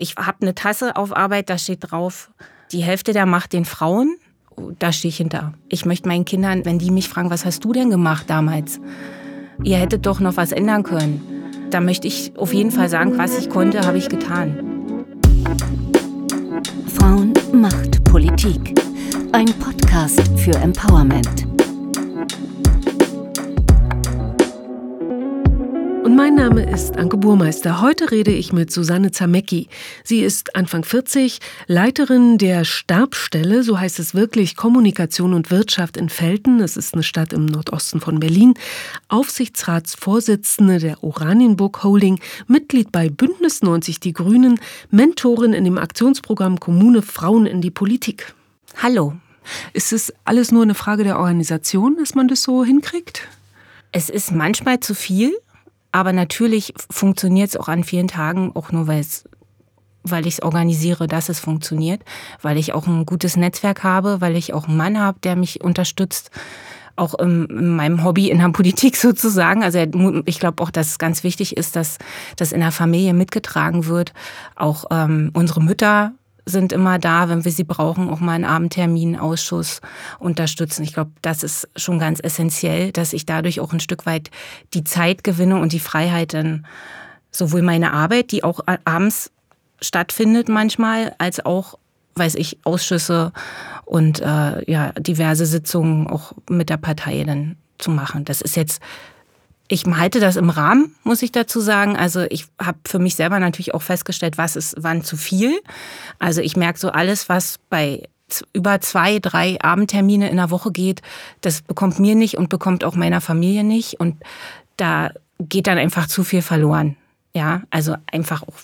Ich habe eine Tasse auf Arbeit, da steht drauf, die Hälfte der Macht den Frauen. Da stehe ich hinter. Ich möchte meinen Kindern, wenn die mich fragen, was hast du denn gemacht damals? Ihr hättet doch noch was ändern können. Da möchte ich auf jeden Fall sagen, was ich konnte, habe ich getan. Frauen macht Politik. Ein Podcast für Empowerment. Und mein Name ist Anke Burmeister. Heute rede ich mit Susanne Zamecki. Sie ist Anfang 40, Leiterin der Stabstelle, so heißt es wirklich, Kommunikation und Wirtschaft in Felten. Es ist eine Stadt im Nordosten von Berlin. Aufsichtsratsvorsitzende der Oranienburg Holding, Mitglied bei Bündnis 90 Die Grünen, Mentorin in dem Aktionsprogramm Kommune Frauen in die Politik. Hallo. Ist es alles nur eine Frage der Organisation, dass man das so hinkriegt? Es ist manchmal zu viel aber natürlich funktioniert es auch an vielen Tagen, auch nur weil es weil ich es organisiere, dass es funktioniert, weil ich auch ein gutes Netzwerk habe, weil ich auch einen Mann habe, der mich unterstützt, auch in, in meinem Hobby in der Politik sozusagen. Also ich glaube auch, dass es ganz wichtig ist, dass das in der Familie mitgetragen wird. Auch ähm, unsere Mütter sind immer da, wenn wir sie brauchen, auch mal einen Abendtermin, Ausschuss unterstützen. Ich glaube, das ist schon ganz essentiell, dass ich dadurch auch ein Stück weit die Zeit gewinne und die Freiheit dann sowohl meine Arbeit, die auch abends stattfindet manchmal, als auch, weiß ich, Ausschüsse und äh, ja diverse Sitzungen auch mit der Partei dann zu machen. Das ist jetzt ich halte das im Rahmen, muss ich dazu sagen. Also ich habe für mich selber natürlich auch festgestellt, was ist wann zu viel. Also ich merke so alles, was bei über zwei, drei Abendtermine in der Woche geht, das bekommt mir nicht und bekommt auch meiner Familie nicht. Und da geht dann einfach zu viel verloren. Ja, also einfach auch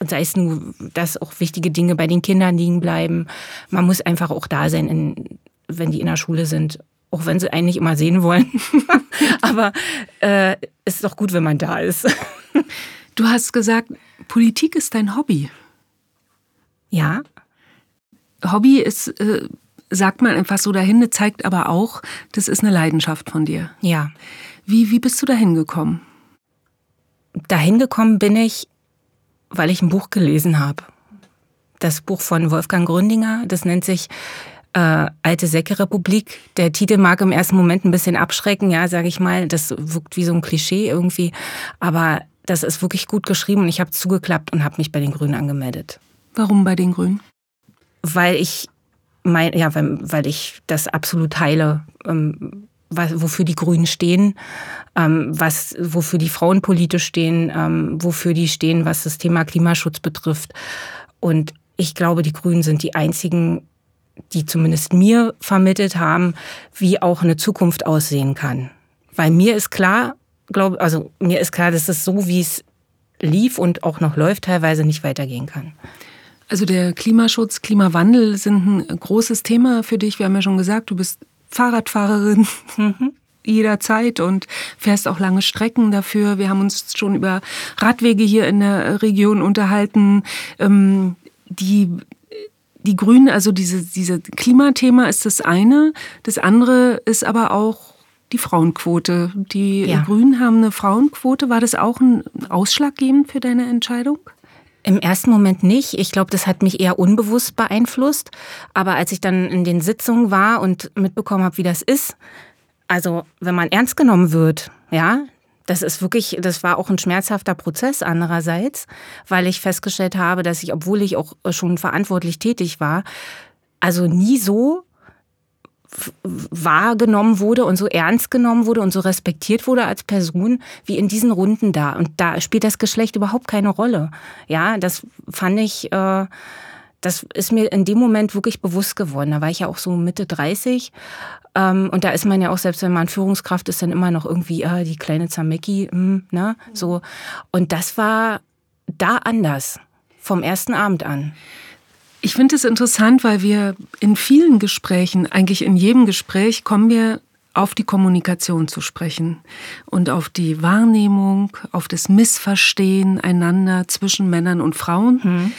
sei es nur, dass auch wichtige Dinge bei den Kindern liegen bleiben. Man muss einfach auch da sein, in, wenn die in der Schule sind auch wenn sie einen nicht immer sehen wollen. Aber äh, es ist doch gut, wenn man da ist. du hast gesagt, Politik ist dein Hobby. Ja. Hobby ist, äh, sagt man einfach so dahin, zeigt aber auch, das ist eine Leidenschaft von dir. Ja. Wie, wie bist du dahin gekommen? Dahin gekommen bin ich, weil ich ein Buch gelesen habe. Das Buch von Wolfgang Gründinger, das nennt sich äh, alte Säcke-Republik. Der Titel mag im ersten Moment ein bisschen abschrecken, ja, sage ich mal. Das wirkt wie so ein Klischee irgendwie. Aber das ist wirklich gut geschrieben und ich habe zugeklappt und habe mich bei den Grünen angemeldet. Warum bei den Grünen? Weil ich mein, ja, weil, weil ich das absolut teile. Ähm, was, wofür die Grünen stehen, ähm, was, wofür die Frauen politisch stehen, ähm, wofür die stehen, was das Thema Klimaschutz betrifft. Und ich glaube, die Grünen sind die einzigen die zumindest mir vermittelt haben, wie auch eine Zukunft aussehen kann. Weil mir ist klar, glaube, also mir ist klar, dass es so, wie es lief und auch noch läuft, teilweise nicht weitergehen kann. Also der Klimaschutz, Klimawandel sind ein großes Thema für dich. Wir haben ja schon gesagt, du bist Fahrradfahrerin. Mhm. jederzeit und fährst auch lange Strecken dafür. Wir haben uns schon über Radwege hier in der Region unterhalten, ähm, die die Grünen, also diese, diese Klimathema ist das eine. Das andere ist aber auch die Frauenquote. Die ja. Grünen haben eine Frauenquote. War das auch ein ausschlaggebend für deine Entscheidung? Im ersten Moment nicht. Ich glaube, das hat mich eher unbewusst beeinflusst. Aber als ich dann in den Sitzungen war und mitbekommen habe, wie das ist, also wenn man ernst genommen wird, ja, das ist wirklich, das war auch ein schmerzhafter Prozess andererseits, weil ich festgestellt habe, dass ich, obwohl ich auch schon verantwortlich tätig war, also nie so wahrgenommen wurde und so ernst genommen wurde und so respektiert wurde als Person wie in diesen Runden da. Und da spielt das Geschlecht überhaupt keine Rolle. Ja, das fand ich, äh, das ist mir in dem Moment wirklich bewusst geworden. Da war ich ja auch so Mitte 30 ähm, und da ist man ja auch, selbst wenn man Führungskraft ist, dann immer noch irgendwie, äh, die kleine Zamecki, mm, ne? So. Und das war da anders, vom ersten Abend an. Ich finde es interessant, weil wir in vielen Gesprächen, eigentlich in jedem Gespräch, kommen wir auf die Kommunikation zu sprechen und auf die Wahrnehmung, auf das Missverstehen einander zwischen Männern und Frauen. Hm.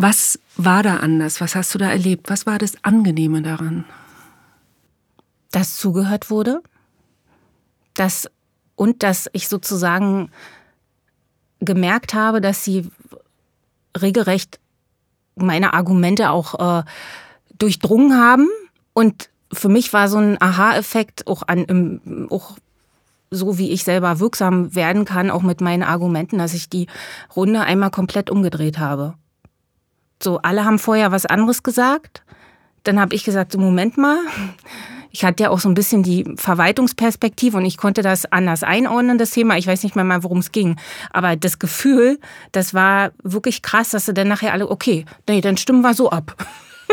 Was war da anders? Was hast du da erlebt? Was war das Angenehme daran? dass zugehört wurde, dass und dass ich sozusagen gemerkt habe, dass sie regelrecht meine Argumente auch äh, durchdrungen haben. Und für mich war so ein Aha-Effekt auch an im, auch so wie ich selber wirksam werden kann, auch mit meinen Argumenten, dass ich die Runde einmal komplett umgedreht habe. So, alle haben vorher was anderes gesagt. Dann habe ich gesagt, so Moment mal, ich hatte ja auch so ein bisschen die Verwaltungsperspektive und ich konnte das anders einordnen, das Thema. Ich weiß nicht mehr mal, worum es ging. Aber das Gefühl, das war wirklich krass, dass sie dann nachher alle, okay, nee, dann stimmen wir so ab.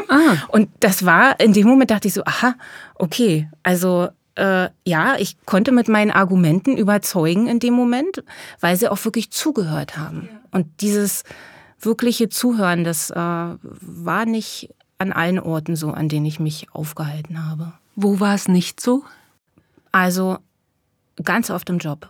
Ah. Und das war, in dem Moment dachte ich so, aha, okay, also äh, ja, ich konnte mit meinen Argumenten überzeugen in dem Moment, weil sie auch wirklich zugehört haben. Ja. Und dieses wirkliche Zuhören, das äh, war nicht an allen Orten so, an denen ich mich aufgehalten habe. Wo war es nicht so? Also ganz oft im Job.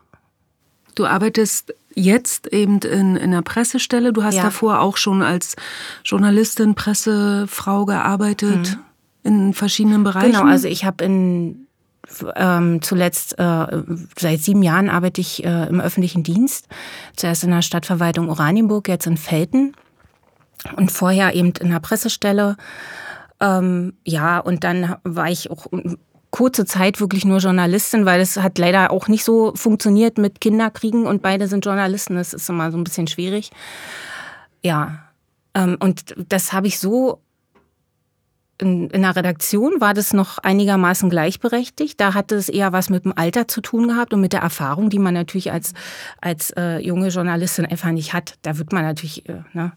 Du arbeitest jetzt eben in, in einer Pressestelle. Du hast ja. davor auch schon als Journalistin, Pressefrau gearbeitet mhm. in verschiedenen Bereichen. Genau, also ich habe in ähm, zuletzt äh, seit sieben Jahren arbeite ich äh, im öffentlichen Dienst. Zuerst in der Stadtverwaltung Oranienburg, jetzt in Felten und vorher eben in der Pressestelle. Ähm, ja, und dann war ich auch kurze Zeit wirklich nur Journalistin, weil es hat leider auch nicht so funktioniert mit Kinderkriegen und beide sind Journalisten. Das ist immer so ein bisschen schwierig. Ja, ähm, und das habe ich so in, in der Redaktion war das noch einigermaßen gleichberechtigt. Da hatte es eher was mit dem Alter zu tun gehabt und mit der Erfahrung, die man natürlich als, als äh, junge Journalistin einfach nicht hat. Da wird man natürlich, äh, ne,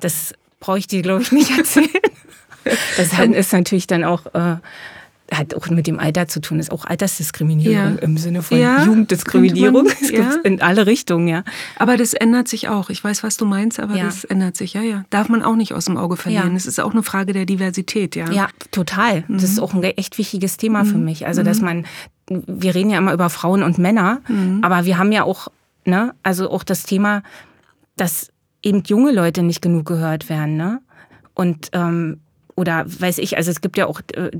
das brauche ich dir, glaube ich, nicht erzählen. Das ist natürlich dann auch äh, hat auch mit dem Alter zu tun, ist auch Altersdiskriminierung ja. im Sinne von ja, Jugenddiskriminierung. Man, es ja. in alle Richtungen, ja. Aber das ändert sich auch. Ich weiß, was du meinst, aber ja. das ändert sich, ja, ja. Darf man auch nicht aus dem Auge verlieren. Es ist auch eine Frage der Diversität, ja. Ja, total. Mhm. Das ist auch ein echt wichtiges Thema mhm. für mich. Also, dass mhm. man, wir reden ja immer über Frauen und Männer, mhm. aber wir haben ja auch, ne, also auch das Thema, dass eben junge Leute nicht genug gehört werden, ne? Und ähm, oder weiß ich, also es gibt ja auch äh,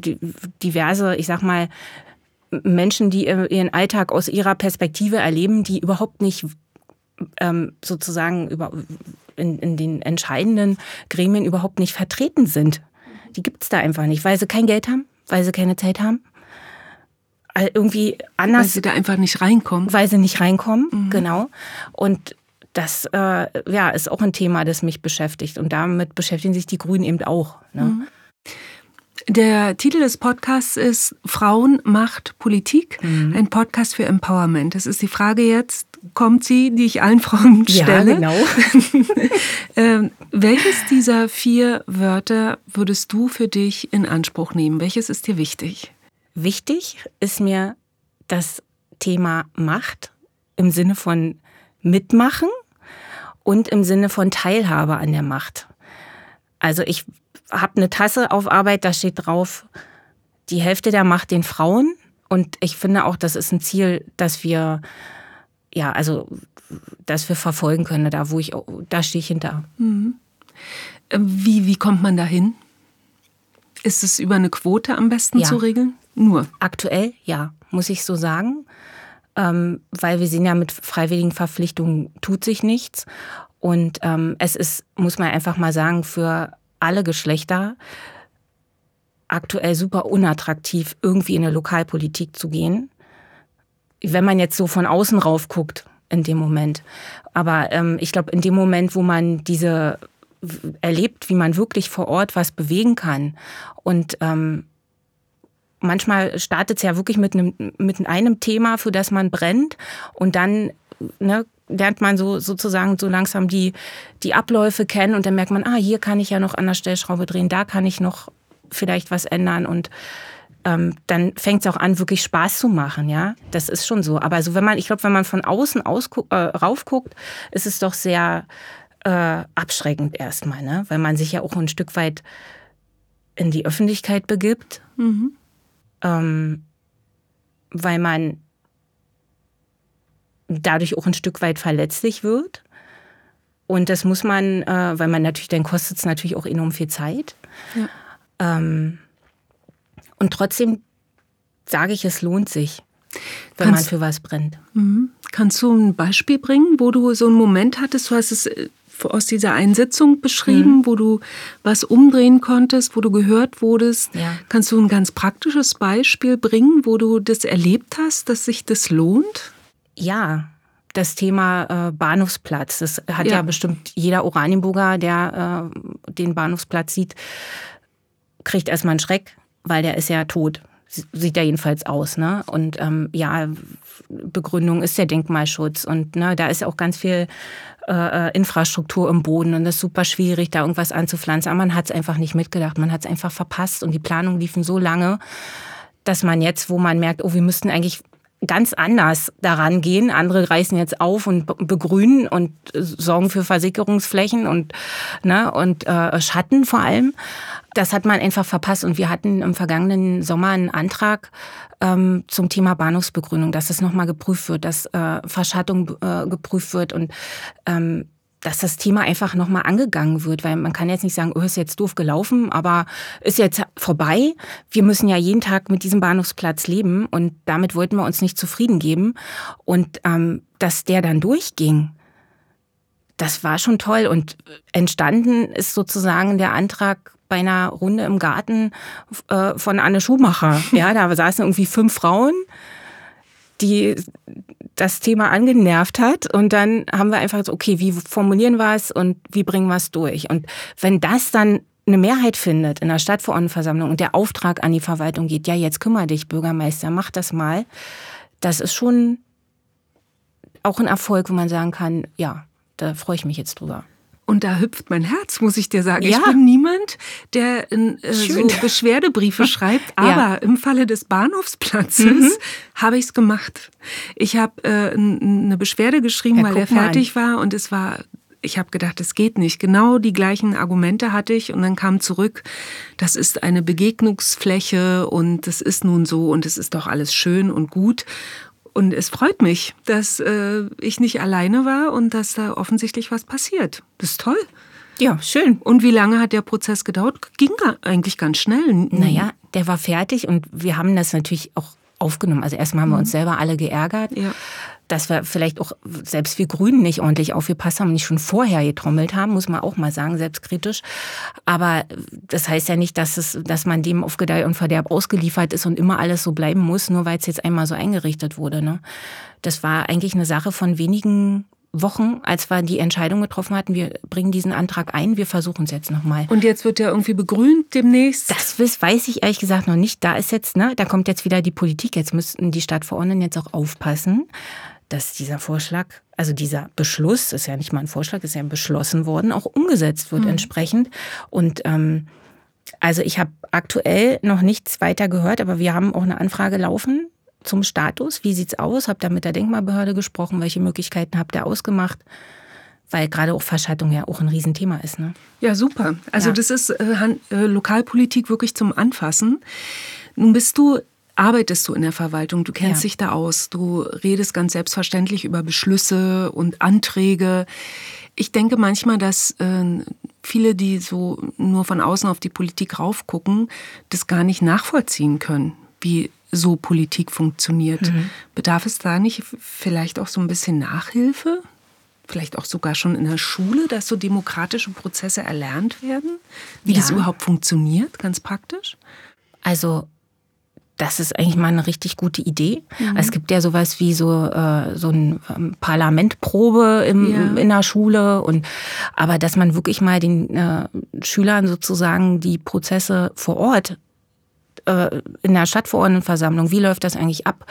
diverse, ich sag mal, Menschen, die ihren Alltag aus ihrer Perspektive erleben, die überhaupt nicht ähm, sozusagen über, in, in den entscheidenden Gremien überhaupt nicht vertreten sind. Die gibt es da einfach nicht, weil sie kein Geld haben, weil sie keine Zeit haben. Irgendwie anders. Weil sie da einfach nicht reinkommen. Weil sie nicht reinkommen, mhm. genau. Und das äh, ja, ist auch ein Thema, das mich beschäftigt. Und damit beschäftigen sich die Grünen eben auch. Ne? Mhm. Der Titel des Podcasts ist Frauen, Macht, Politik, mhm. ein Podcast für Empowerment. Das ist die Frage jetzt, kommt sie, die ich allen Frauen stelle. Ja, genau. ähm, welches dieser vier Wörter würdest du für dich in Anspruch nehmen? Welches ist dir wichtig? Wichtig ist mir das Thema Macht im Sinne von Mitmachen und im Sinne von Teilhabe an der Macht. Also ich habe eine Tasse auf Arbeit, da steht drauf, die Hälfte der Macht den Frauen. Und ich finde auch, das ist ein Ziel, das wir, ja, also, dass wir verfolgen können, da wo ich, da stehe ich hinter. Mhm. Wie, wie kommt man da hin? Ist es über eine Quote am besten ja. zu regeln? Nur. Aktuell, ja, muss ich so sagen ähm, weil wir sehen ja, mit freiwilligen Verpflichtungen tut sich nichts. Und ähm, es ist, muss man einfach mal sagen, für alle Geschlechter aktuell super unattraktiv, irgendwie in eine Lokalpolitik zu gehen. Wenn man jetzt so von außen rauf guckt in dem Moment. Aber ähm, ich glaube, in dem Moment, wo man diese erlebt, wie man wirklich vor Ort was bewegen kann und ähm, manchmal startet es ja wirklich mit einem, mit einem Thema, für das man brennt und dann ne, lernt man so sozusagen so langsam die, die Abläufe kennen und dann merkt man, ah, hier kann ich ja noch an der Stellschraube drehen, da kann ich noch vielleicht was ändern und ähm, dann fängt es auch an, wirklich Spaß zu machen, ja. Das ist schon so. Aber so, wenn man, ich glaube, wenn man von außen aus, äh, raufguckt, ist es doch sehr äh, abschreckend erstmal, ne? Weil man sich ja auch ein Stück weit in die Öffentlichkeit begibt. Mhm ähm, weil man dadurch auch ein Stück weit verletzlich wird. Und das muss man, äh, weil man natürlich, dann kostet es natürlich auch enorm viel Zeit. Ja. Ähm, und trotzdem sage ich, es lohnt sich, wenn Kannst, man für was brennt. Mhm. Kannst du ein Beispiel bringen, wo du so einen Moment hattest, du hast es äh, aus dieser Einsitzung beschrieben, mhm. wo du was umdrehen konntest, wo du gehört wurdest. Ja. Kannst du ein ganz praktisches Beispiel bringen, wo du das erlebt hast, dass sich das lohnt? Ja, das Thema äh, Bahnhofsplatz. Das hat ja. ja bestimmt jeder Oranienburger, der äh, den Bahnhofsplatz sieht, kriegt erstmal einen Schreck, weil der ist ja tot. Sieht ja jedenfalls aus, ne? Und ähm, ja, Begründung ist der Denkmalschutz. Und ne, da ist auch ganz viel äh, äh, Infrastruktur im Boden und es ist super schwierig, da irgendwas anzupflanzen. Aber man hat es einfach nicht mitgedacht, man hat es einfach verpasst und die Planungen liefen so lange, dass man jetzt, wo man merkt, oh, wir müssten eigentlich ganz anders daran gehen. Andere reißen jetzt auf und begrünen und sorgen für Versickerungsflächen und, ne, und äh, Schatten vor allem. Das hat man einfach verpasst. Und wir hatten im vergangenen Sommer einen Antrag ähm, zum Thema Bahnhofsbegrünung, dass es nochmal geprüft wird, dass äh, Verschattung äh, geprüft wird und ähm, dass das Thema einfach nochmal angegangen wird, weil man kann jetzt nicht sagen, oh, ist jetzt doof gelaufen, aber ist jetzt vorbei. Wir müssen ja jeden Tag mit diesem Bahnhofsplatz leben und damit wollten wir uns nicht zufrieden geben. Und ähm, dass der dann durchging, das war schon toll. Und entstanden ist sozusagen der Antrag bei einer Runde im Garten äh, von Anne Schumacher. Ja, da saßen irgendwie fünf Frauen die das Thema angenervt hat. Und dann haben wir einfach so, okay, wie formulieren wir es und wie bringen wir es durch? Und wenn das dann eine Mehrheit findet in der Stadtverordnetenversammlung und der Auftrag an die Verwaltung geht, ja, jetzt kümmere dich, Bürgermeister, mach das mal, das ist schon auch ein Erfolg, wo man sagen kann, ja, da freue ich mich jetzt drüber. Und da hüpft mein Herz, muss ich dir sagen. Ja. Ich bin niemand, der äh, so Beschwerdebriefe schreibt, aber ja. im Falle des Bahnhofsplatzes mhm. habe ich es gemacht. Ich habe äh, eine Beschwerde geschrieben, ja, weil er fertig war und es war ich habe gedacht, es geht nicht. Genau die gleichen Argumente hatte ich und dann kam zurück, das ist eine Begegnungsfläche und das ist nun so und es ist doch alles schön und gut. Und es freut mich, dass äh, ich nicht alleine war und dass da offensichtlich was passiert. Das ist toll. Ja, schön. Und wie lange hat der Prozess gedauert? Ging eigentlich ganz schnell. Naja, der war fertig und wir haben das natürlich auch aufgenommen. Also erstmal haben wir uns mhm. selber alle geärgert. Ja dass wir vielleicht auch selbst wir Grünen nicht ordentlich aufgepasst haben, nicht schon vorher getrommelt haben, muss man auch mal sagen, selbstkritisch. Aber das heißt ja nicht, dass, es, dass man dem auf Gedeih und Verderb ausgeliefert ist und immer alles so bleiben muss, nur weil es jetzt einmal so eingerichtet wurde. Ne? Das war eigentlich eine Sache von wenigen Wochen, als wir die Entscheidung getroffen hatten, wir bringen diesen Antrag ein, wir versuchen es jetzt nochmal. Und jetzt wird der irgendwie begrünt demnächst? Das weiß ich ehrlich gesagt noch nicht. Da ist jetzt, ne, da kommt jetzt wieder die Politik. Jetzt müssten die Stadtverordneten jetzt auch aufpassen, dass dieser Vorschlag, also dieser Beschluss, ist ja nicht mal ein Vorschlag, ist ja beschlossen worden, auch umgesetzt wird mhm. entsprechend. Und ähm, also ich habe aktuell noch nichts weiter gehört, aber wir haben auch eine Anfrage laufen zum Status. Wie sieht's aus? Habt ihr mit der Denkmalbehörde gesprochen? Welche Möglichkeiten habt ihr ausgemacht? Weil gerade auch Verschattung ja auch ein Riesenthema ist. Ne? Ja, super. Also ja. das ist äh, äh, Lokalpolitik wirklich zum Anfassen. Nun bist du arbeitest du in der Verwaltung, du kennst ja. dich da aus, du redest ganz selbstverständlich über Beschlüsse und Anträge. Ich denke manchmal, dass äh, viele, die so nur von außen auf die Politik raufgucken, das gar nicht nachvollziehen können, wie so Politik funktioniert. Mhm. Bedarf es da nicht vielleicht auch so ein bisschen Nachhilfe? Vielleicht auch sogar schon in der Schule, dass so demokratische Prozesse erlernt werden? Wie ja. das überhaupt funktioniert, ganz praktisch? Also das ist eigentlich mal eine richtig gute Idee. Mhm. Es gibt ja sowas wie so, äh, so ein ähm, Parlamentprobe im, ja. in der Schule und aber dass man wirklich mal den äh, Schülern sozusagen die Prozesse vor Ort äh, in der Stadtverordnetenversammlung, wie läuft das eigentlich ab?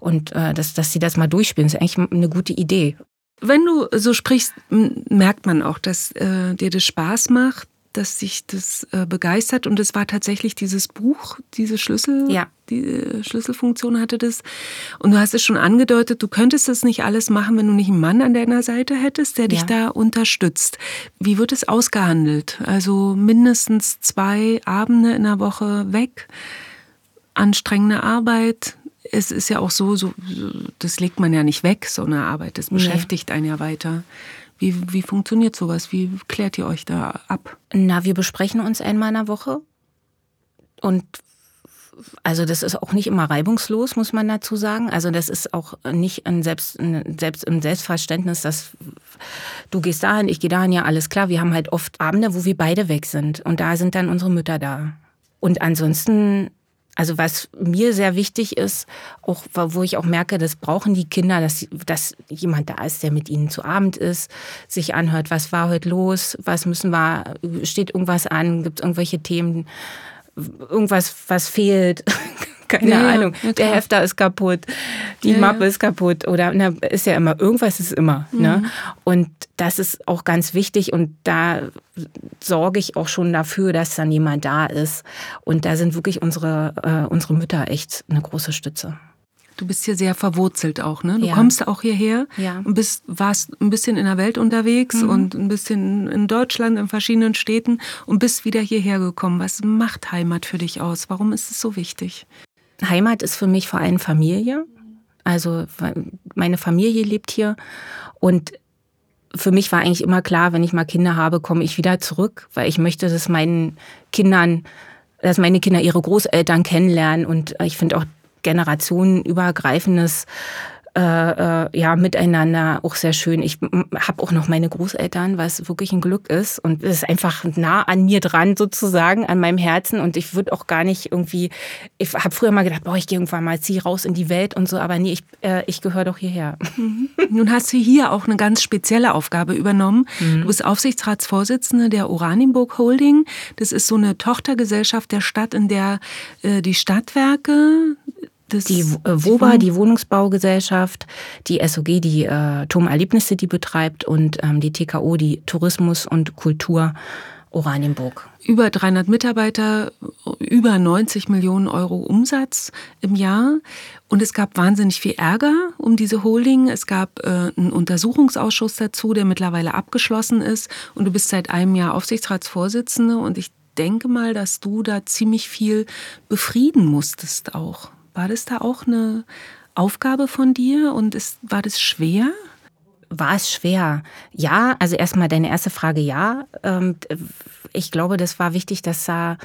Und äh, dass, dass sie das mal durchspielen, ist eigentlich eine gute Idee. Wenn du so sprichst, merkt man auch, dass äh, dir das Spaß macht dass sich das äh, begeistert und es war tatsächlich dieses Buch, diese Schlüssel, ja. die äh, Schlüsselfunktion hatte das. Und du hast es schon angedeutet, du könntest das nicht alles machen, wenn du nicht einen Mann an deiner Seite hättest, der dich ja. da unterstützt. Wie wird es ausgehandelt? Also mindestens zwei Abende in der Woche weg, anstrengende Arbeit. Es ist ja auch so, so das legt man ja nicht weg, so eine Arbeit. Das beschäftigt nee. einen ja weiter. Wie, wie funktioniert sowas? Wie klärt ihr euch da ab? Na, wir besprechen uns einmal in der Woche und also das ist auch nicht immer reibungslos, muss man dazu sagen. Also das ist auch nicht ein Selbst, ein Selbst, im Selbstverständnis, dass du gehst dahin, ich gehe dahin, ja alles klar. Wir haben halt oft Abende, wo wir beide weg sind und da sind dann unsere Mütter da. Und ansonsten also was mir sehr wichtig ist, auch wo ich auch merke, das brauchen die Kinder, dass, dass jemand da ist, der mit ihnen zu Abend ist, sich anhört, was war heute los, was müssen wir, steht irgendwas an, gibt es irgendwelche Themen, irgendwas, was fehlt. Keine ja, Ahnung. Ja, der Hefter ist kaputt, die ja, Mappe ist kaputt oder na, ist ja immer, irgendwas ist immer. Ne? Mhm. Ne? Und das ist auch ganz wichtig und da sorge ich auch schon dafür, dass dann jemand da ist. Und da sind wirklich unsere, äh, unsere Mütter echt eine große Stütze. Du bist hier sehr verwurzelt auch, ne? Du ja. kommst auch hierher ja. und bist, warst ein bisschen in der Welt unterwegs mhm. und ein bisschen in Deutschland, in verschiedenen Städten und bist wieder hierher gekommen. Was macht Heimat für dich aus? Warum ist es so wichtig? Heimat ist für mich vor allem Familie. Also meine Familie lebt hier und für mich war eigentlich immer klar, wenn ich mal Kinder habe, komme ich wieder zurück, weil ich möchte, dass meinen Kindern, dass meine Kinder ihre Großeltern kennenlernen und ich finde auch generationenübergreifendes äh, äh, ja, miteinander auch sehr schön. Ich habe auch noch meine Großeltern, was wirklich ein Glück ist. Und es ist einfach nah an mir dran, sozusagen, an meinem Herzen. Und ich würde auch gar nicht irgendwie, ich habe früher mal gedacht, boah, ich gehe irgendwann mal, zieh raus in die Welt und so, aber nee, ich, äh, ich gehöre doch hierher. Mhm. Nun hast du hier auch eine ganz spezielle Aufgabe übernommen. Mhm. Du bist Aufsichtsratsvorsitzende der Oranienburg Holding. Das ist so eine Tochtergesellschaft der Stadt, in der äh, die Stadtwerke, das die äh, WOBA, die Wohnungsbaugesellschaft, die SOG, die äh, Turmerlebnisse, die betreibt und ähm, die TKO, die Tourismus und Kultur Oranienburg. Über 300 Mitarbeiter, über 90 Millionen Euro Umsatz im Jahr. Und es gab wahnsinnig viel Ärger um diese Holding. Es gab äh, einen Untersuchungsausschuss dazu, der mittlerweile abgeschlossen ist. Und du bist seit einem Jahr Aufsichtsratsvorsitzende. Und ich denke mal, dass du da ziemlich viel befrieden musstest auch. War das da auch eine Aufgabe von dir und ist, war das schwer? War es schwer? Ja, also erstmal deine erste Frage, ja. Ähm, ich glaube, das war wichtig, dass da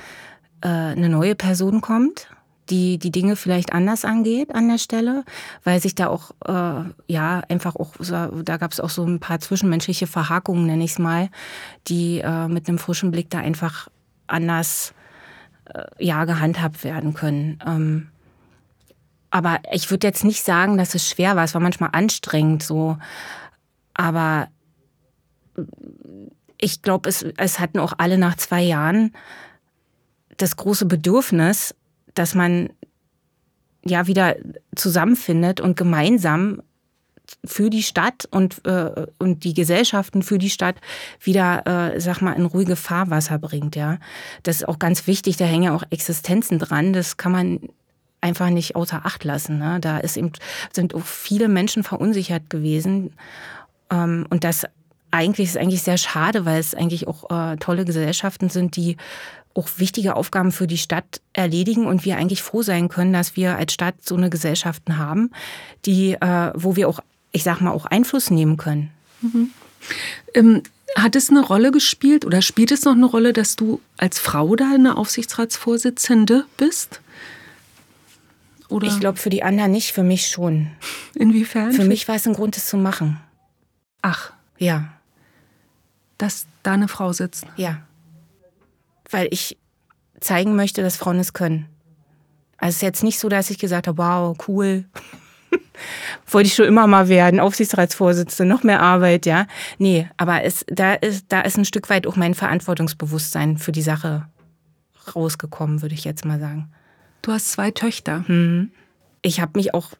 äh, eine neue Person kommt, die die Dinge vielleicht anders angeht an der Stelle, weil sich da auch, äh, ja, einfach auch, da gab es auch so ein paar zwischenmenschliche Verhakungen, nenne ich es mal, die äh, mit einem frischen Blick da einfach anders, ja, gehandhabt werden können. Ähm, aber ich würde jetzt nicht sagen, dass es schwer war. Es war manchmal anstrengend so. Aber ich glaube, es, es hatten auch alle nach zwei Jahren das große Bedürfnis, dass man ja wieder zusammenfindet und gemeinsam für die Stadt und, äh, und die Gesellschaften für die Stadt wieder, äh, sag mal, in ruhige Fahrwasser bringt, ja. Das ist auch ganz wichtig, da hängen ja auch Existenzen dran. Das kann man einfach nicht außer Acht lassen. Ne? Da ist eben, sind auch viele Menschen verunsichert gewesen. Ähm, und das eigentlich ist eigentlich sehr schade, weil es eigentlich auch äh, tolle Gesellschaften sind, die auch wichtige Aufgaben für die Stadt erledigen und wir eigentlich froh sein können, dass wir als Stadt so eine Gesellschaften haben, die, äh, wo wir auch, ich sag mal, auch Einfluss nehmen können. Mhm. Ähm, hat es eine Rolle gespielt oder spielt es noch eine Rolle, dass du als Frau da eine Aufsichtsratsvorsitzende bist? Oder? Ich glaube, für die anderen nicht, für mich schon. Inwiefern? Für mich war es ein Grund, es zu machen. Ach. Ja. Dass da eine Frau sitzt? Ja. Weil ich zeigen möchte, dass Frauen es können. Also es ist jetzt nicht so, dass ich gesagt habe, wow, cool. Wollte ich schon immer mal werden, Aufsichtsratsvorsitzende, noch mehr Arbeit, ja. Nee, aber es, da, ist, da ist ein Stück weit auch mein Verantwortungsbewusstsein für die Sache rausgekommen, würde ich jetzt mal sagen. Du hast zwei Töchter. Hm. Ich habe mich auch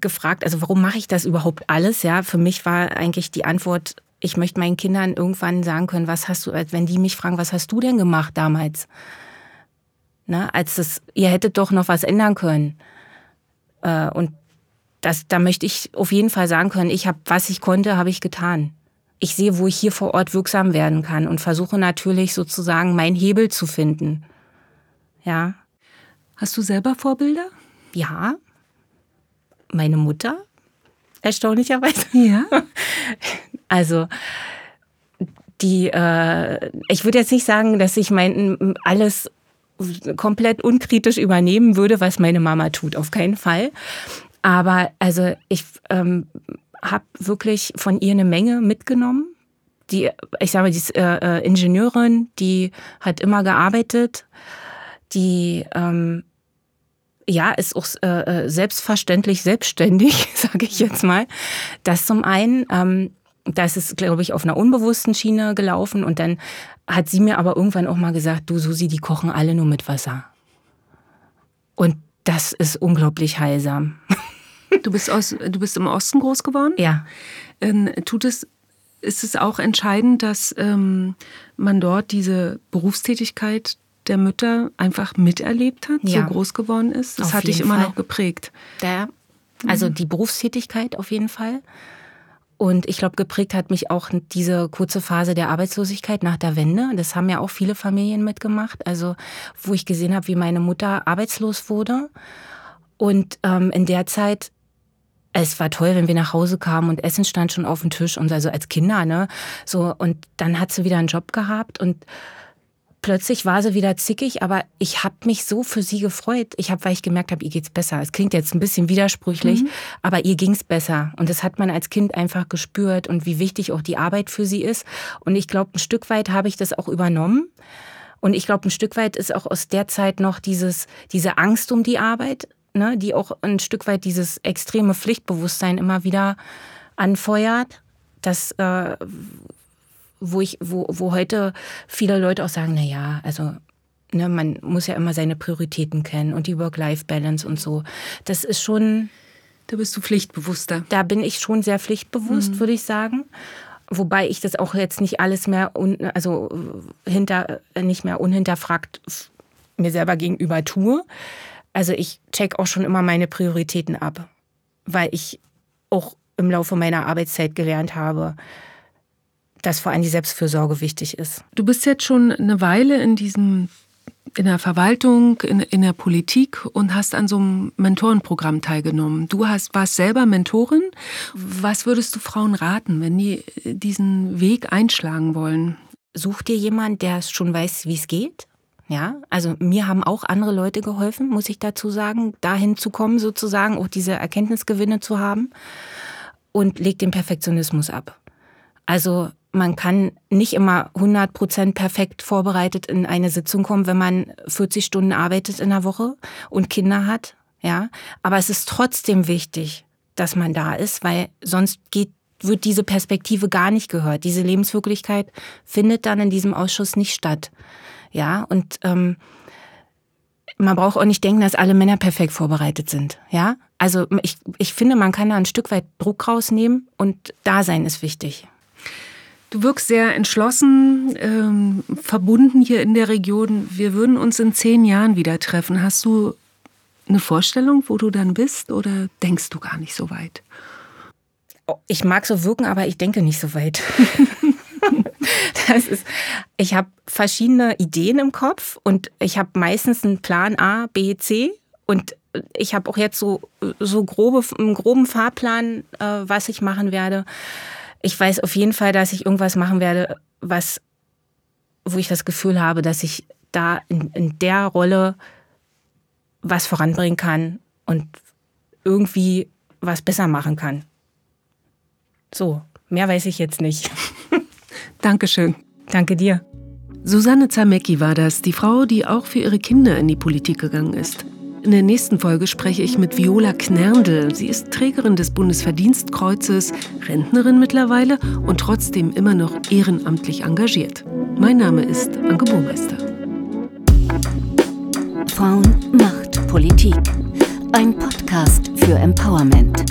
gefragt, also warum mache ich das überhaupt alles? Ja, für mich war eigentlich die Antwort, ich möchte meinen Kindern irgendwann sagen können, was hast du, wenn die mich fragen, was hast du denn gemacht damals? Na, als das, ihr hättet doch noch was ändern können. Äh, und das, da möchte ich auf jeden Fall sagen können, ich habe, was ich konnte, habe ich getan. Ich sehe, wo ich hier vor Ort wirksam werden kann und versuche natürlich sozusagen meinen Hebel zu finden. Ja, Hast du selber Vorbilder? Ja. Meine Mutter, erstaunlicherweise. Ja. Also, die, äh, ich würde jetzt nicht sagen, dass ich mein alles komplett unkritisch übernehmen würde, was meine Mama tut, auf keinen Fall. Aber also ich ähm, habe wirklich von ihr eine Menge mitgenommen. Die, ich sage mal, die ist äh, äh, Ingenieurin, die hat immer gearbeitet, die ähm, ja, ist auch äh, äh selbstverständlich selbstständig, sage ich jetzt mal. Das zum einen, ähm, das ist, glaube ich, auf einer unbewussten Schiene gelaufen und dann hat sie mir aber irgendwann auch mal gesagt, du Susi, die kochen alle nur mit Wasser. Und das ist unglaublich heilsam. Du bist, aus, du bist im Osten groß geworden? Ja. Ähm, tut es, ist es auch entscheidend, dass ähm, man dort diese Berufstätigkeit der Mütter einfach miterlebt hat, ja. so groß geworden ist? Das auf hat dich immer Fall. noch geprägt. Der, also die Berufstätigkeit auf jeden Fall. Und ich glaube, geprägt hat mich auch diese kurze Phase der Arbeitslosigkeit nach der Wende. Das haben ja auch viele Familien mitgemacht. Also, wo ich gesehen habe, wie meine Mutter arbeitslos wurde. Und ähm, in der Zeit, es war toll, wenn wir nach Hause kamen und Essen stand schon auf dem Tisch und also als Kinder, ne? So, und dann hat sie wieder einen Job gehabt und plötzlich war sie wieder zickig, aber ich habe mich so für sie gefreut. Ich habe, weil ich gemerkt habe, ihr geht's besser. Es klingt jetzt ein bisschen widersprüchlich, mhm. aber ihr ging's besser und das hat man als Kind einfach gespürt und wie wichtig auch die Arbeit für sie ist. Und ich glaube, ein Stück weit habe ich das auch übernommen. Und ich glaube, ein Stück weit ist auch aus der Zeit noch dieses, diese Angst um die Arbeit, ne, die auch ein Stück weit dieses extreme Pflichtbewusstsein immer wieder anfeuert. Das äh, wo ich, wo, wo heute viele Leute auch sagen, na ja, also ne, man muss ja immer seine Prioritäten kennen und die Work-Life-Balance und so. Das ist schon. Da bist du pflichtbewusster. Da bin ich schon sehr pflichtbewusst, mhm. würde ich sagen. Wobei ich das auch jetzt nicht alles mehr, un, also hinter, nicht mehr unhinterfragt mir selber gegenüber tue. Also ich check auch schon immer meine Prioritäten ab, weil ich auch im Laufe meiner Arbeitszeit gelernt habe, dass vor allem die Selbstfürsorge wichtig ist. Du bist jetzt schon eine Weile in diesem in der Verwaltung, in, in der Politik und hast an so einem Mentorenprogramm teilgenommen. Du hast, warst selber Mentorin. Was würdest du Frauen raten, wenn die diesen Weg einschlagen wollen? Such dir jemanden, der schon weiß, wie es geht. Ja, also mir haben auch andere Leute geholfen, muss ich dazu sagen, dahin zu kommen, sozusagen, auch diese Erkenntnisgewinne zu haben. Und leg den Perfektionismus ab. Also man kann nicht immer 100 Prozent perfekt vorbereitet in eine Sitzung kommen, wenn man 40 Stunden arbeitet in der Woche und Kinder hat. Ja, aber es ist trotzdem wichtig, dass man da ist, weil sonst geht wird diese Perspektive gar nicht gehört. Diese Lebenswirklichkeit findet dann in diesem Ausschuss nicht statt. Ja, und ähm, man braucht auch nicht denken, dass alle Männer perfekt vorbereitet sind. Ja, also ich, ich finde, man kann da ein Stück weit Druck rausnehmen und Dasein ist wichtig. Du wirkst sehr entschlossen, ähm, verbunden hier in der Region. Wir würden uns in zehn Jahren wieder treffen. Hast du eine Vorstellung, wo du dann bist oder denkst du gar nicht so weit? Oh, ich mag so wirken, aber ich denke nicht so weit. das ist, ich habe verschiedene Ideen im Kopf und ich habe meistens einen Plan A, B, C und ich habe auch jetzt so, so grobe, einen groben Fahrplan, äh, was ich machen werde ich weiß auf jeden Fall, dass ich irgendwas machen werde, was, wo ich das Gefühl habe, dass ich da in, in der Rolle was voranbringen kann und irgendwie was besser machen kann. So, mehr weiß ich jetzt nicht. Dankeschön. Danke dir. Susanne Zamecki war das, die Frau, die auch für ihre Kinder in die Politik gegangen ist. In der nächsten Folge spreche ich mit Viola Knerndl. Sie ist Trägerin des Bundesverdienstkreuzes, Rentnerin mittlerweile und trotzdem immer noch ehrenamtlich engagiert. Mein Name ist Anke Burmeister. Frauen macht Politik. Ein Podcast für Empowerment.